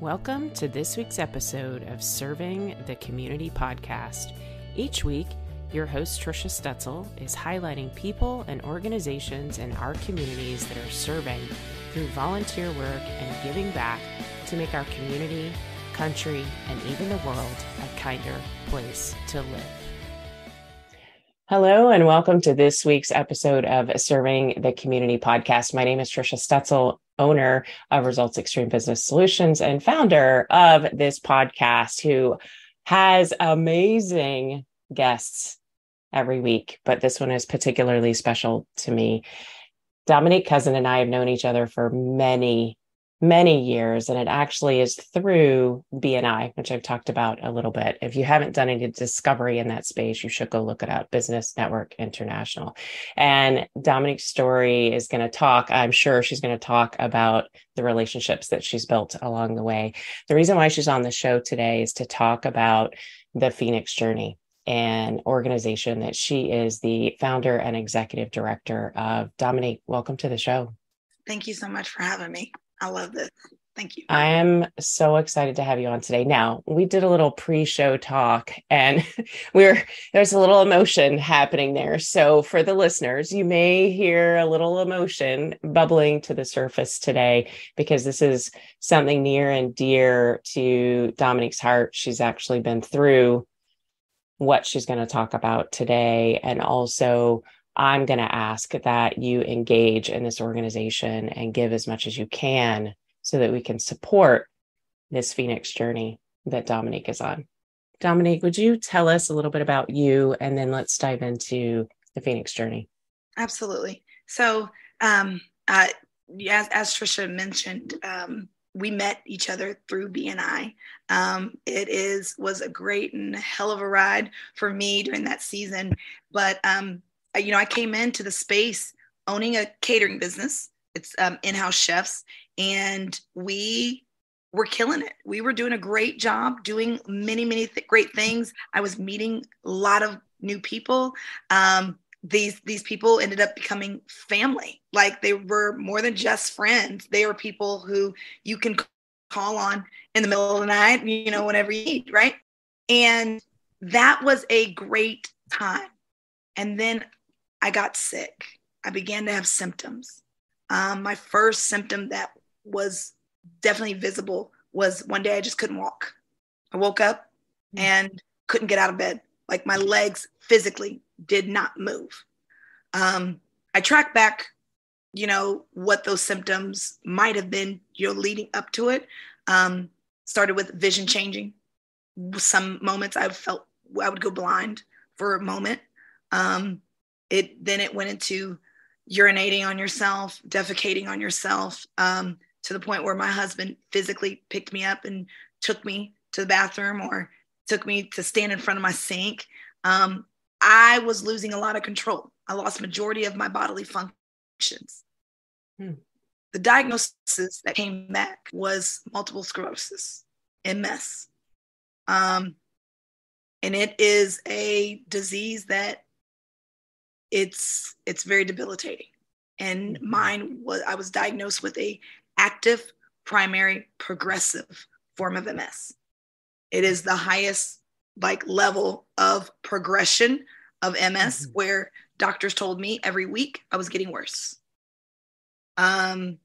Welcome to this week's episode of Serving the Community podcast. Each week, your host, Trisha Stetzel, is highlighting people and organizations in our communities that are serving through volunteer work and giving back to make our community, country, and even the world a kinder place to live. Hello, and welcome to this week's episode of Serving the Community podcast. My name is Trisha Stetzel, owner of Results Extreme Business Solutions and founder of this podcast, who has amazing guests every week. But this one is particularly special to me. Dominique Cousin and I have known each other for many, many years, and it actually is through BNI, which I've talked about a little bit. If you haven't done any discovery in that space, you should go look it up Business Network International. And Dominique's story is going to talk, I'm sure she's going to talk about the relationships that she's built along the way. The reason why she's on the show today is to talk about the Phoenix journey an organization that she is the founder and executive director of. Dominique, welcome to the show. Thank you so much for having me. I love this. Thank you. I am so excited to have you on today. Now, we did a little pre-show talk and we're there's a little emotion happening there. So for the listeners, you may hear a little emotion bubbling to the surface today because this is something near and dear to Dominique's heart. She's actually been through what she's going to talk about today and also I'm going to ask that you engage in this organization and give as much as you can so that we can support this Phoenix journey that Dominique is on. Dominique, would you tell us a little bit about you and then let's dive into the Phoenix journey? Absolutely. So, um, uh, as, as Trisha mentioned, um, we met each other through BNI. Um, it is was a great and hell of a ride for me during that season. But um, you know, I came into the space owning a catering business. It's um, in-house chefs, and we were killing it. We were doing a great job, doing many, many th- great things. I was meeting a lot of new people. Um, these these people ended up becoming family. Like they were more than just friends. They were people who you can call on in the middle of the night, you know, whenever you need, right? And that was a great time. And then I got sick. I began to have symptoms. Um, my first symptom that was definitely visible was one day I just couldn't walk. I woke up mm. and couldn't get out of bed. Like my legs physically did not move. Um, I tracked back, you know, what those symptoms might have been, you know, leading up to it. Um, started with vision changing. Some moments I felt I would go blind for a moment. Um, it then it went into urinating on yourself, defecating on yourself, um, to the point where my husband physically picked me up and took me to the bathroom or took me to stand in front of my sink. Um, I was losing a lot of control. I lost majority of my bodily functions. Hmm. The diagnosis that came back was multiple sclerosis, MS. Um, and it is a disease that it's it's very debilitating. And mm-hmm. mine was I was diagnosed with a active primary progressive form of MS. It is the highest like level of progression of MS mm-hmm. where doctors told me every week I was getting worse. Um,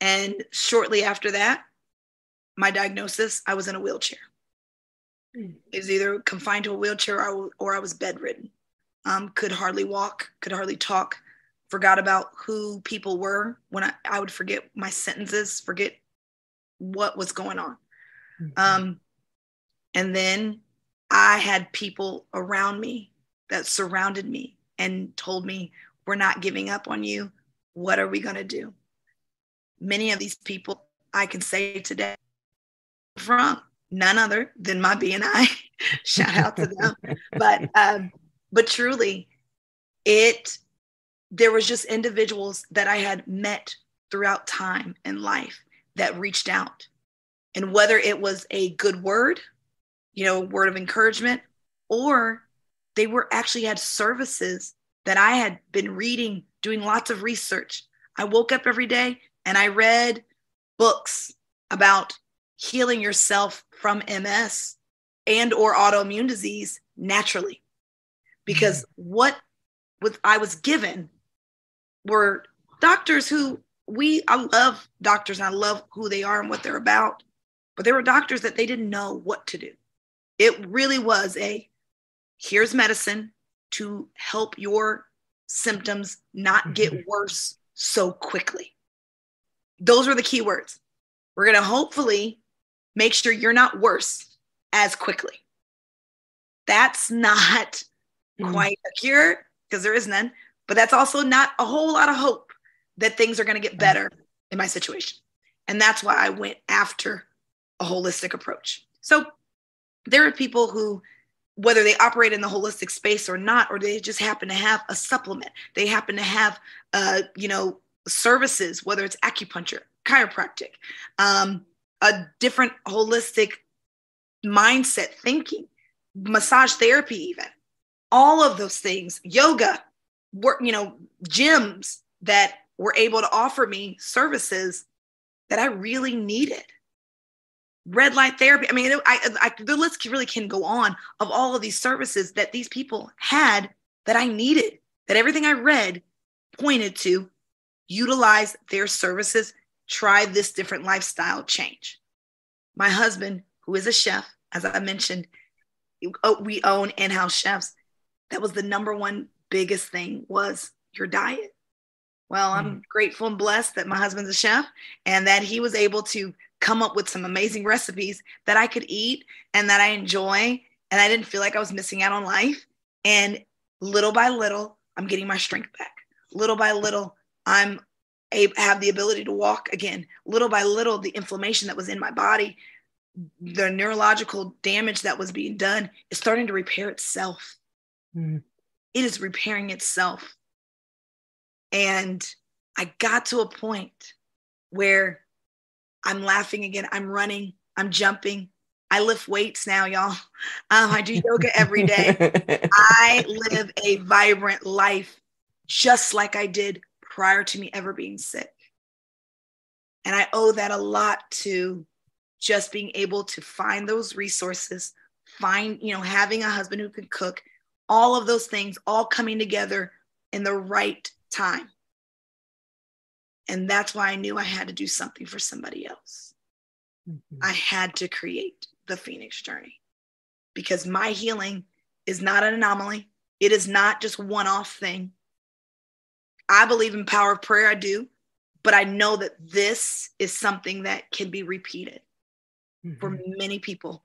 and shortly after that, my diagnosis, I was in a wheelchair. Mm. It was either confined to a wheelchair or, or I was bedridden. Um, could hardly walk, could hardly talk, forgot about who people were when I, I would forget my sentences, forget what was going on. Mm-hmm. Um, and then I had people around me that surrounded me and told me, We're not giving up on you. What are we going to do? Many of these people I can say today from none other than my BNI. Shout out to them. but um, but truly, it there was just individuals that I had met throughout time and life that reached out. And whether it was a good word, you know, word of encouragement, or they were actually had services that I had been reading, doing lots of research. I woke up every day and I read books about healing yourself from ms and or autoimmune disease naturally because what was i was given were doctors who we i love doctors and i love who they are and what they're about but there were doctors that they didn't know what to do it really was a here's medicine to help your symptoms not get mm-hmm. worse so quickly. Those were the key words. We're going to hopefully make sure you're not worse as quickly. That's not mm. quite a cure because there is none, but that's also not a whole lot of hope that things are going to get better in my situation. And that's why I went after a holistic approach. So there are people who whether they operate in the holistic space or not or they just happen to have a supplement they happen to have uh, you know services whether it's acupuncture chiropractic um, a different holistic mindset thinking massage therapy even all of those things yoga work you know gyms that were able to offer me services that i really needed red light therapy. I mean, I, I, the list really can go on of all of these services that these people had that I needed, that everything I read pointed to utilize their services, try this different lifestyle change. My husband, who is a chef, as I mentioned, we own in-house chefs. That was the number one biggest thing was your diet. Well, I'm mm. grateful and blessed that my husband's a chef and that he was able to come up with some amazing recipes that I could eat and that I enjoy. And I didn't feel like I was missing out on life. And little by little, I'm getting my strength back. Little by little, I'm able, have the ability to walk again. Little by little, the inflammation that was in my body, the neurological damage that was being done is starting to repair itself. Mm. It is repairing itself. And I got to a point where I'm laughing again. I'm running. I'm jumping. I lift weights now, y'all. Um, I do yoga every day. I live a vibrant life just like I did prior to me ever being sick. And I owe that a lot to just being able to find those resources, find, you know, having a husband who can cook, all of those things all coming together in the right time. And that's why I knew I had to do something for somebody else. Mm-hmm. I had to create the Phoenix journey because my healing is not an anomaly. It is not just one off thing. I believe in power of prayer, I do, but I know that this is something that can be repeated mm-hmm. for many people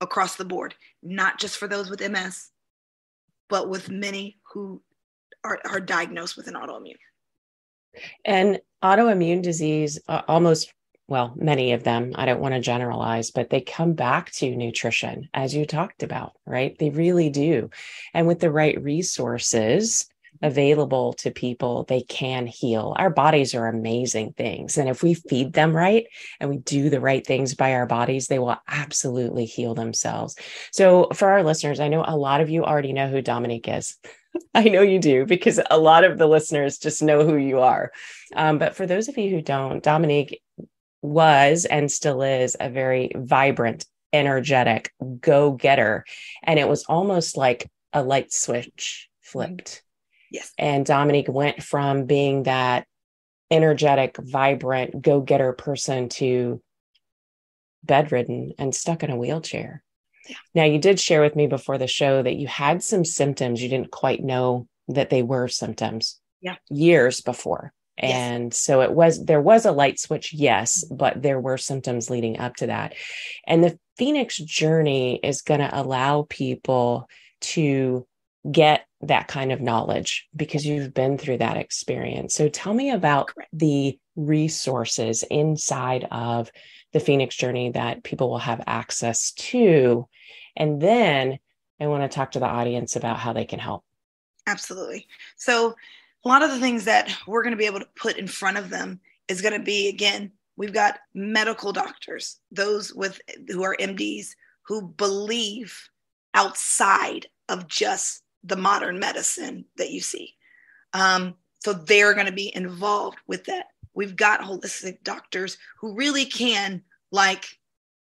across the board, not just for those with MS, but with many who are, are diagnosed with an autoimmune. And autoimmune disease, uh, almost, well, many of them, I don't want to generalize, but they come back to nutrition, as you talked about, right? They really do. And with the right resources, available to people, they can heal. Our bodies are amazing things. And if we feed them right and we do the right things by our bodies, they will absolutely heal themselves. So, for our listeners, I know a lot of you already know who Dominique is. I know you do because a lot of the listeners just know who you are. Um, but for those of you who don't, Dominique was and still is a very vibrant, energetic go getter. And it was almost like a light switch flipped. Yes. And Dominique went from being that energetic, vibrant, go getter person to bedridden and stuck in a wheelchair. Yeah. Now, you did share with me before the show that you had some symptoms. You didn't quite know that they were symptoms yeah. years before. Yes. And so it was, there was a light switch, yes, but there were symptoms leading up to that. And the Phoenix journey is going to allow people to get that kind of knowledge because you've been through that experience. So tell me about the resources inside of the Phoenix journey that people will have access to. And then I want to talk to the audience about how they can help. Absolutely. So, a lot of the things that we're going to be able to put in front of them is going to be again, we've got medical doctors, those with who are MDs who believe outside of just the modern medicine that you see. Um, so they're going to be involved with that. We've got holistic doctors who really can like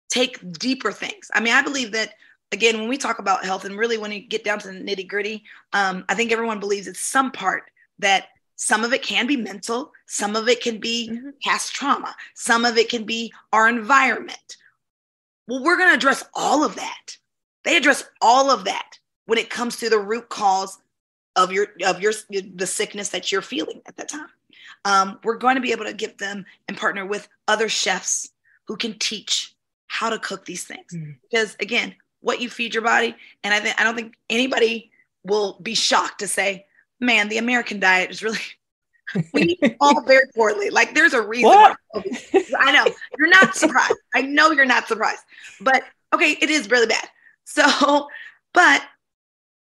take deeper things. I mean, I believe that again, when we talk about health and really when you get down to the nitty gritty, um, I think everyone believes it's some part that some of it can be mental, some of it can be mm-hmm. past trauma, some of it can be our environment. Well, we're going to address all of that. They address all of that when it comes to the root cause of your of your the sickness that you're feeling at that time. Um, we're going to be able to give them and partner with other chefs who can teach how to cook these things. Mm. Because again, what you feed your body, and I think I don't think anybody will be shocked to say, "Man, the American diet is really." we eat all very poorly. Like there's a reason. Why, I know you're not surprised. I know you're not surprised, but okay, it is really bad. So, but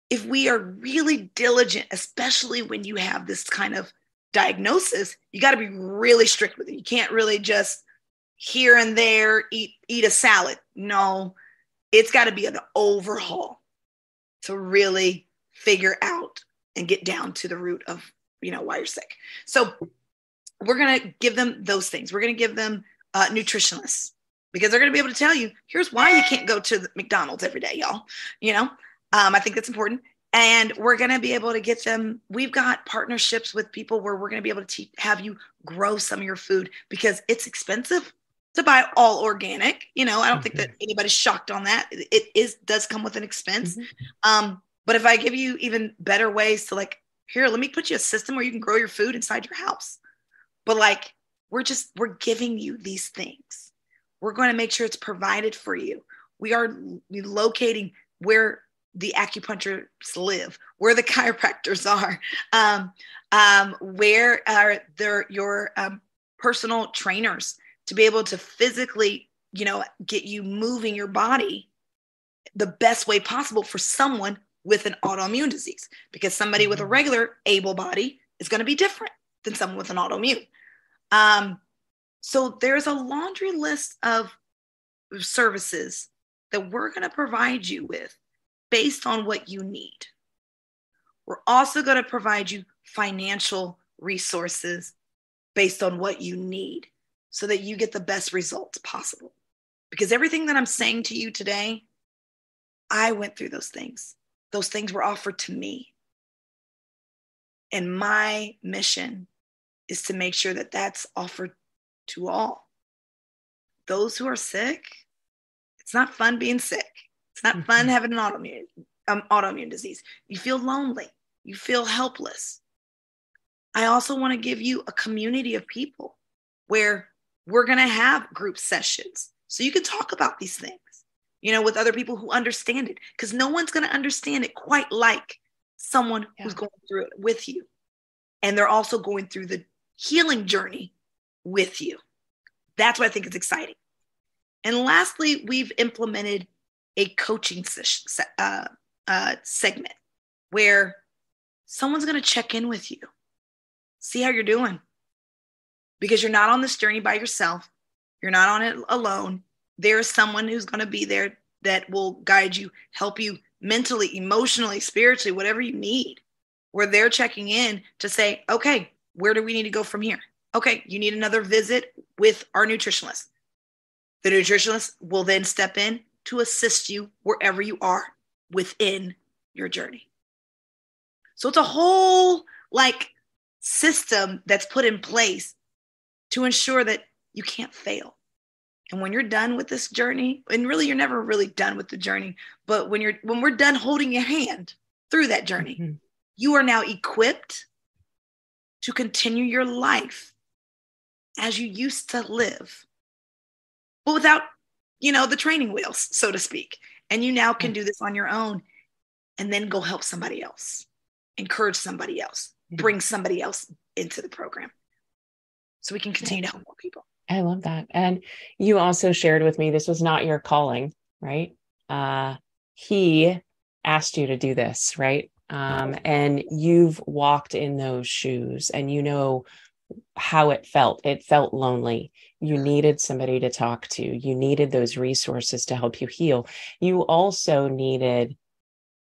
if we are really diligent, especially when you have this kind of diagnosis, you got to be really strict with it. You can't really just here and there eat eat a salad. No, it's got to be an overhaul to really figure out and get down to the root of you know why you're sick. So we're gonna give them those things. We're gonna give them uh, nutritionists because they're gonna be able to tell you here's why you can't go to McDonald's every day, y'all. You know, um, I think that's important. And we're going to be able to get them we've got partnerships with people where we're going to be able to te- have you grow some of your food because it's expensive to buy all organic you know? I don't think that anybody's shocked on that. It is does come with an expense. Mm-hmm. um, but if i give you even better ways to like here let me put you a system where you can grow your food inside your house. But like we're just we're giving you these things. We're going to make sure it's provided for you. We are locating where the acupuncturists live, where the chiropractors are, um, um, where are their, your um, personal trainers to be able to physically, you know, get you moving your body the best way possible for someone with an autoimmune disease. Because somebody with a mm-hmm. regular able body is going to be different than someone with an autoimmune. Um, so there's a laundry list of services that we're going to provide you with based on what you need. We're also going to provide you financial resources based on what you need so that you get the best results possible. Because everything that I'm saying to you today, I went through those things. Those things were offered to me. And my mission is to make sure that that's offered to all. Those who are sick, it's not fun being sick. It's not fun having an autoimmune um, autoimmune disease. You feel lonely. You feel helpless. I also want to give you a community of people where we're going to have group sessions so you can talk about these things, you know, with other people who understand it because no one's going to understand it quite like someone yeah. who's going through it with you. And they're also going through the healing journey with you. That's what I think is exciting. And lastly, we've implemented a coaching se- uh, uh, segment where someone's going to check in with you, see how you're doing. Because you're not on this journey by yourself, you're not on it alone. There is someone who's going to be there that will guide you, help you mentally, emotionally, spiritually, whatever you need. Where they're checking in to say, okay, where do we need to go from here? Okay, you need another visit with our nutritionist. The nutritionist will then step in to assist you wherever you are within your journey. So it's a whole like system that's put in place to ensure that you can't fail. And when you're done with this journey, and really you're never really done with the journey, but when you're when we're done holding your hand through that journey, mm-hmm. you are now equipped to continue your life as you used to live. But without you know, the training wheels, so to speak. And you now can do this on your own and then go help somebody else, encourage somebody else, bring somebody else into the program so we can continue to help more people. I love that. And you also shared with me this was not your calling, right? Uh, he asked you to do this, right? Um, and you've walked in those shoes and you know how it felt. It felt lonely. You needed somebody to talk to. You needed those resources to help you heal. You also needed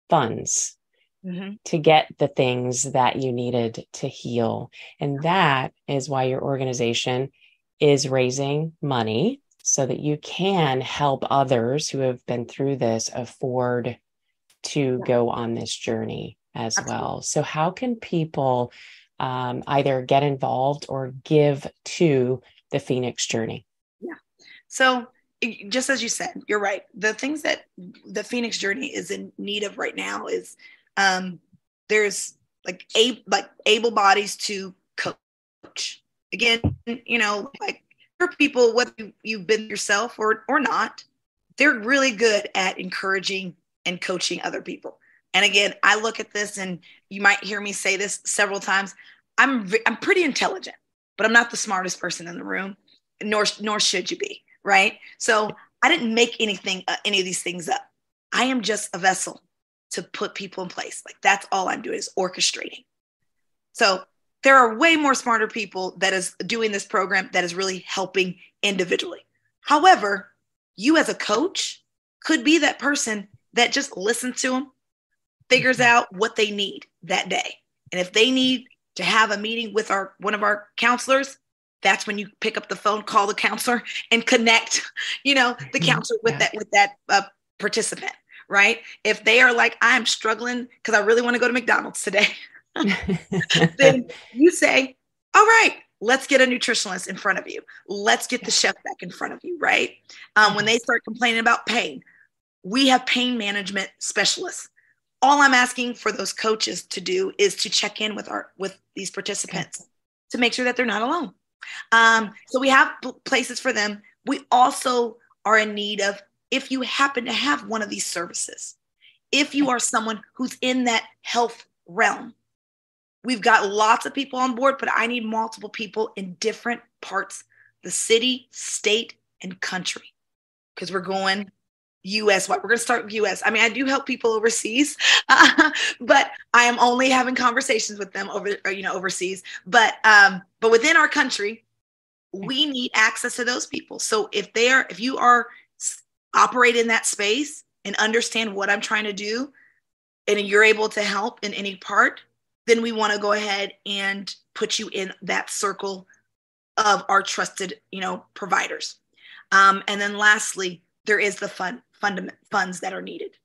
funds mm-hmm. to get the things that you needed to heal. And that is why your organization is raising money so that you can help others who have been through this afford to go on this journey as Absolutely. well. So, how can people um, either get involved or give to the Phoenix journey? Yeah. So, just as you said, you're right. The things that the Phoenix journey is in need of right now is um, there's like a like able bodies to coach. Again, you know, like for people whether you've been yourself or or not, they're really good at encouraging and coaching other people. And again, I look at this, and you might hear me say this several times. I'm I'm pretty intelligent, but I'm not the smartest person in the room, nor nor should you be, right? So I didn't make anything uh, any of these things up. I am just a vessel to put people in place. Like that's all I'm doing is orchestrating. So there are way more smarter people that is doing this program that is really helping individually. However, you as a coach could be that person that just listens to them, figures mm-hmm. out what they need that day. And if they need to have a meeting with our one of our counselors, that's when you pick up the phone, call the counselor, and connect, you know, the mm-hmm. counselor with that with that uh, participant, right? If they are like, I'm struggling because I really want to go to McDonald's today, then you say, all right, let's get a nutritionist in front of you. Let's get the chef back in front of you, right? Um, when they start complaining about pain, we have pain management specialists all i'm asking for those coaches to do is to check in with our with these participants to make sure that they're not alone. Um, so we have places for them. We also are in need of if you happen to have one of these services if you are someone who's in that health realm we've got lots of people on board but i need multiple people in different parts the city state and country because we're going US wide. We're going to start with US. I mean, I do help people overseas, uh, but I am only having conversations with them over, you know, overseas. But um, but within our country, we need access to those people. So if they are, if you are operate in that space and understand what I'm trying to do, and you're able to help in any part, then we want to go ahead and put you in that circle of our trusted, you know, providers. Um, and then lastly, there is the fund fund funds that are needed.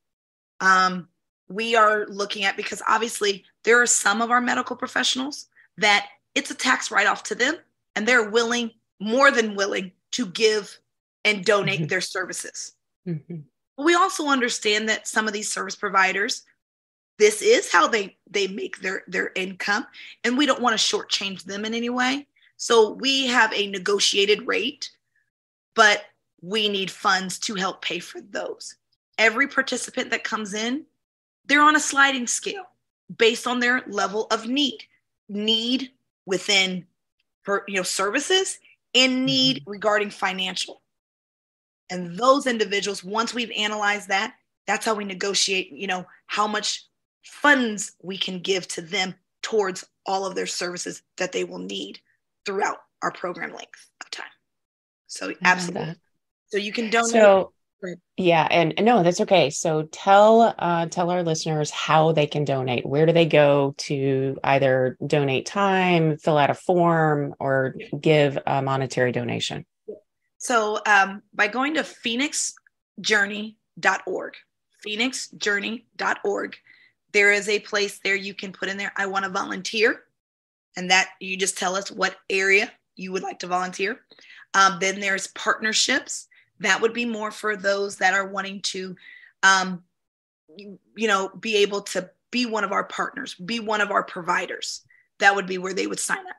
Um, we are looking at because obviously there are some of our medical professionals that it's a tax write off to them and they're willing, more than willing, to give and donate mm-hmm. their services. Mm-hmm. we also understand that some of these service providers, this is how they they make their their income, and we don't want to shortchange them in any way. So we have a negotiated rate, but we need funds to help pay for those. Every participant that comes in, they're on a sliding scale based on their level of need. Need within for you know services and mm-hmm. need regarding financial. And those individuals, once we've analyzed that, that's how we negotiate, you know, how much funds we can give to them towards all of their services that they will need throughout our program length of time. So absolutely. So you can donate. So yeah, and no, that's okay. So tell uh, tell our listeners how they can donate. Where do they go to either donate time, fill out a form, or give a monetary donation? So um, by going to phoenixjourney.org, phoenixjourney.org, there is a place there you can put in there. I want to volunteer, and that you just tell us what area you would like to volunteer. Um, then there's partnerships that would be more for those that are wanting to um, you know be able to be one of our partners be one of our providers. That would be where they would sign up.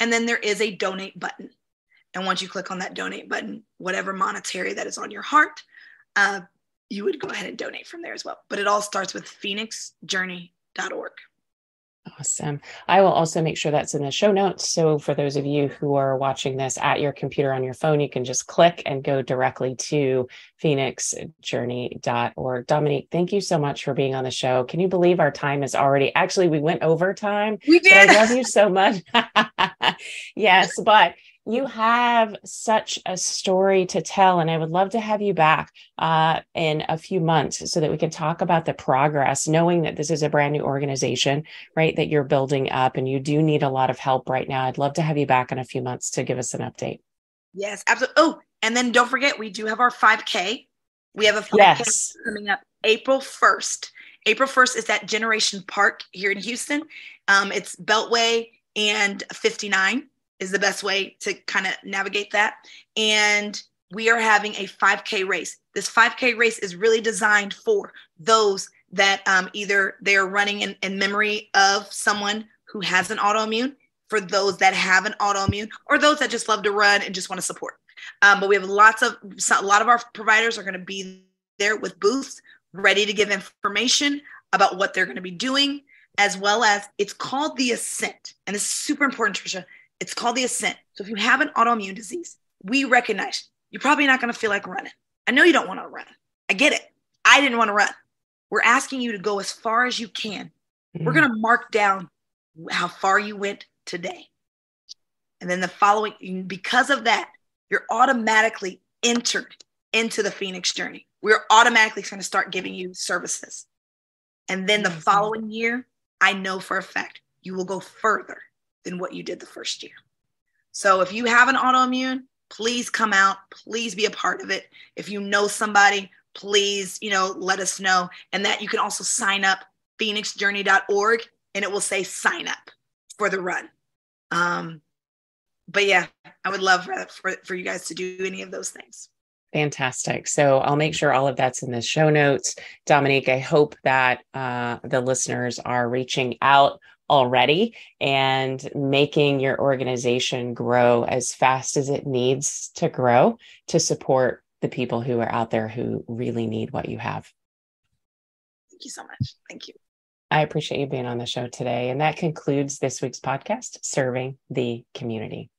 And then there is a donate button. And once you click on that donate button whatever monetary that is on your heart uh, you would go ahead and donate from there as well. But it all starts with phoenixjourney.org Awesome. I will also make sure that's in the show notes. So, for those of you who are watching this at your computer on your phone, you can just click and go directly to phoenixjourney.org. Dominique, thank you so much for being on the show. Can you believe our time is already actually, we went over time? We did. I love you so much. yes, but you have such a story to tell, and I would love to have you back uh, in a few months so that we can talk about the progress, knowing that this is a brand new organization, right? That you're building up, and you do need a lot of help right now. I'd love to have you back in a few months to give us an update. Yes, absolutely. Oh, And then don't forget, we do have our 5K. We have a 5K yes. coming up April 1st. April 1st is at Generation Park here in Houston. Um, it's Beltway and 59 is the best way to kind of navigate that. And we are having a 5K race. This 5K race is really designed for those that um, either they're running in, in memory of someone who has an autoimmune, for those that have an autoimmune, or those that just love to run and just want to support. Um, but we have lots of a lot of our providers are going to be there with booths ready to give information about what they're going to be doing, as well as it's called the Ascent. And this is super important, Trisha. It's called the Ascent. So if you have an autoimmune disease, we recognize you're probably not going to feel like running. I know you don't want to run. I get it. I didn't want to run. We're asking you to go as far as you can. Mm-hmm. We're going to mark down how far you went today. And then the following, because of that, you're automatically entered into the Phoenix journey. We're automatically going to start giving you services. And then the following year, I know for a fact you will go further than what you did the first year. So if you have an autoimmune, please come out, please be a part of it. If you know somebody, please, you know, let us know. And that you can also sign up phoenixjourney.org and it will say sign up for the run. Um, but yeah, I would love for, for, for you guys to do any of those things. Fantastic. So I'll make sure all of that's in the show notes. Dominique, I hope that uh, the listeners are reaching out already and making your organization grow as fast as it needs to grow to support the people who are out there who really need what you have. Thank you so much. Thank you. I appreciate you being on the show today. And that concludes this week's podcast, Serving the Community.